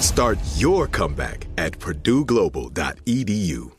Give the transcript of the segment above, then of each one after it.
Start your comeback at purdueglobal.edu.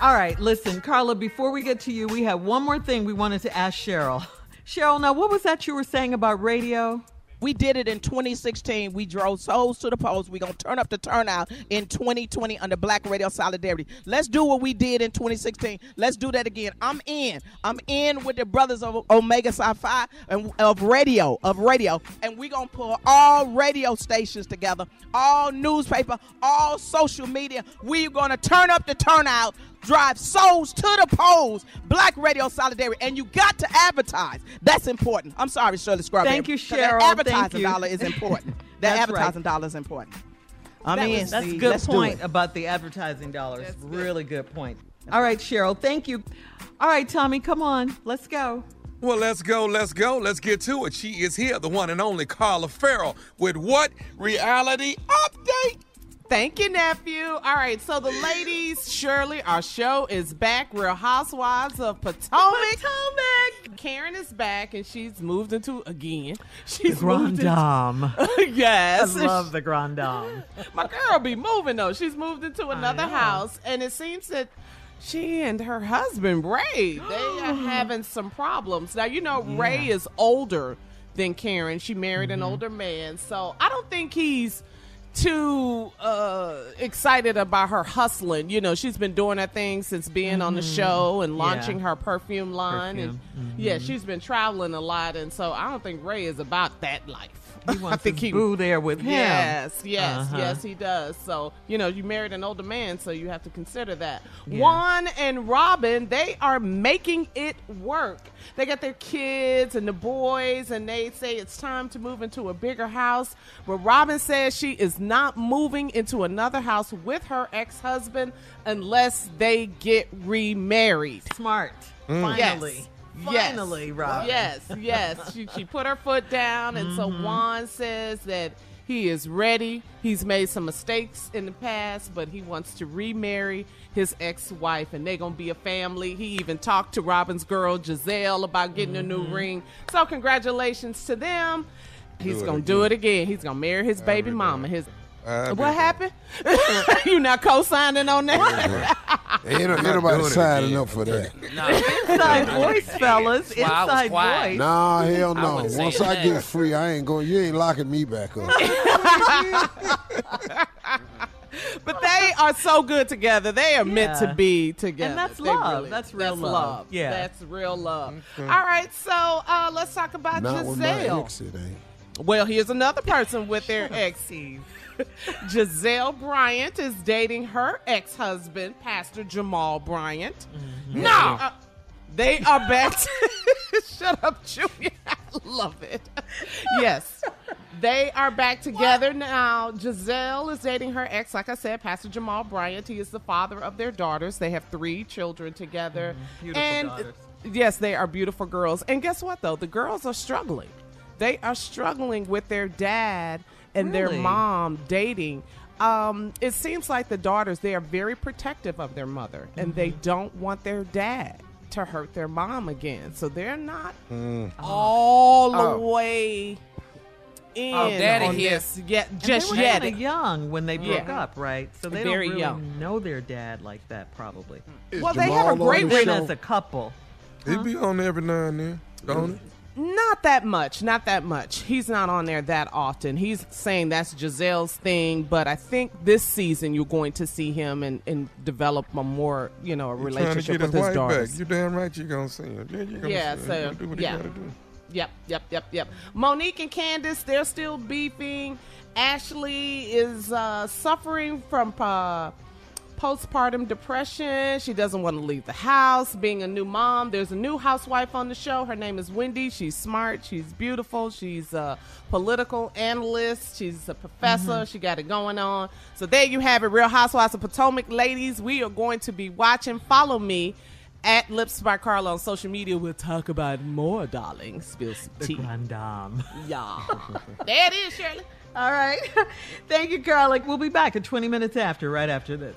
All right, listen, Carla, before we get to you, we have one more thing we wanted to ask Cheryl. Cheryl, now what was that you were saying about radio? We did it in 2016. We drove souls to the polls. We're going to turn up the turnout in 2020 under Black Radio Solidarity. Let's do what we did in 2016. Let's do that again. I'm in. I'm in with the brothers of Omega Psi Phi and of radio, of radio. And we're going to pull all radio stations together, all newspaper, all social media. We're going to turn up the turnout drive souls to the polls. Black Radio Solidarity, and you got to advertise. That's important. I'm sorry, Shirley Strawberry. Thank you, Cheryl. That advertising Thank you. dollar is important. that advertising right. dollar is important. I That mean, was- that's a good let's point about the advertising dollars. Really good point. All right, Cheryl, thank you. All right, Tommy, come on, let's go. Well, let's go, let's go, let's get to it. She is here, the one and only Carla Ferrell, with what reality update? Thank you, nephew. All right, so the ladies, Shirley, our show is back. Real Housewives of Potomac. Potomac. Karen is back, and she's moved into again. She's moved Grand Dame. into, yes, I love the Grand Dame. My girl be moving though. She's moved into another house, and it seems that she and her husband Ray they are having some problems. Now you know Ray is older than Karen. She married Mm-hmm. an older man, so I don't think he's too uh, excited about her hustling. You know, she's been doing that thing since being on the Mhm. show and Yeah. launching her perfume line, and Perfume. yeah, she's been traveling a lot, and so I don't think Ray is about that life. He wants I think his he boo there with him. Yes, yes, Uh-huh. yes, he does. So you know, you married an older man, so you have to consider that. Yeah. Juan and Robyn, they are making it work. They got their kids and the boys, and they say it's time to move into a bigger house. But Robyn says she is not moving into another house with her ex-husband unless they get remarried. Smart. Mm. Finally. Yes. Finally, yes. Robyn. Yes, yes. she, she put her foot down, and so Mhm. Juan says that he is ready. He's made some mistakes in the past, but he wants to remarry his ex-wife, and they're gonna be a family. He even talked to Robyn's girl Gizelle about getting a new Mhm. ring. So congratulations to them. He's Do it gonna again. do it again. He's gonna marry his baby mama. His what happened? you not co-signing on that? Ain't, no- ain't Not nobody doing it signing up for that. Inside voice, fellas. Why I was Inside quiet. voice. Nah, hell no. wouldn't Once I get free, I ain't going. You ain't locking me back up. but they are so good together. They are meant to be together. And that's They love. That's real that's love. Yeah. That's real love. All right, so uh, let's talk about Not with my ex, it ain't. Well, here's another person with their ex. Gizelle Bryant is dating her ex-husband, Pastor Jamal Bryant. Mm-hmm. No, uh, they are back. Shut up, Junior. I love it. Yes, they are back together now. Gizelle is dating her ex, like I said, Pastor Jamal Bryant. He is the father of their daughters. They have three children together. Mm-hmm. Beautiful and daughters. yes, they are beautiful girls. And guess what, though? The girls are struggling. They are struggling with their dad and their mom dating. Um, it seems like the daughters they are very protective of their mother, and they Mm-hmm. don't want their dad to hurt their mom again. So they're not Mm. all the Oh. way in Oh, daddy on here. this yet. And Just they were yet. young when they broke Yeah. up, right? So they Very don't really young. know their dad like that, probably. Is Well, they have a Jamal great the as a couple. He be on every now and then, don't he? Not that much, not that much. He's not on there that often. He's saying that's Gizelle's thing, but I think this season you're going to see him and, and develop a more, you know, a to relationship his with his wife daughters. back. You damn right you're gonna see him. Yeah, you're gonna Yeah, see him. so, You gonna do what yeah. you gotta do. Yep, yep, yep, yep. Monique and Candiace, they're still beefing. Ashley is uh, suffering from uh, postpartum depression. She doesn't want to leave the house. Being a new mom, there's a new housewife on the show. Her name is Wendy. She's smart. She's beautiful. She's a political analyst. She's a professor. Mm-hmm. She got it going on. So there you have it, Real Housewives of Potomac, ladies. We are going to be watching. Follow me. At Lips by Carla on social media, we'll talk about more, darling. Spill some The tea. grand dame. Yeah. there it is, Shirley. All right. Thank you, Carla. We'll be back in 20 minutes after, right after this.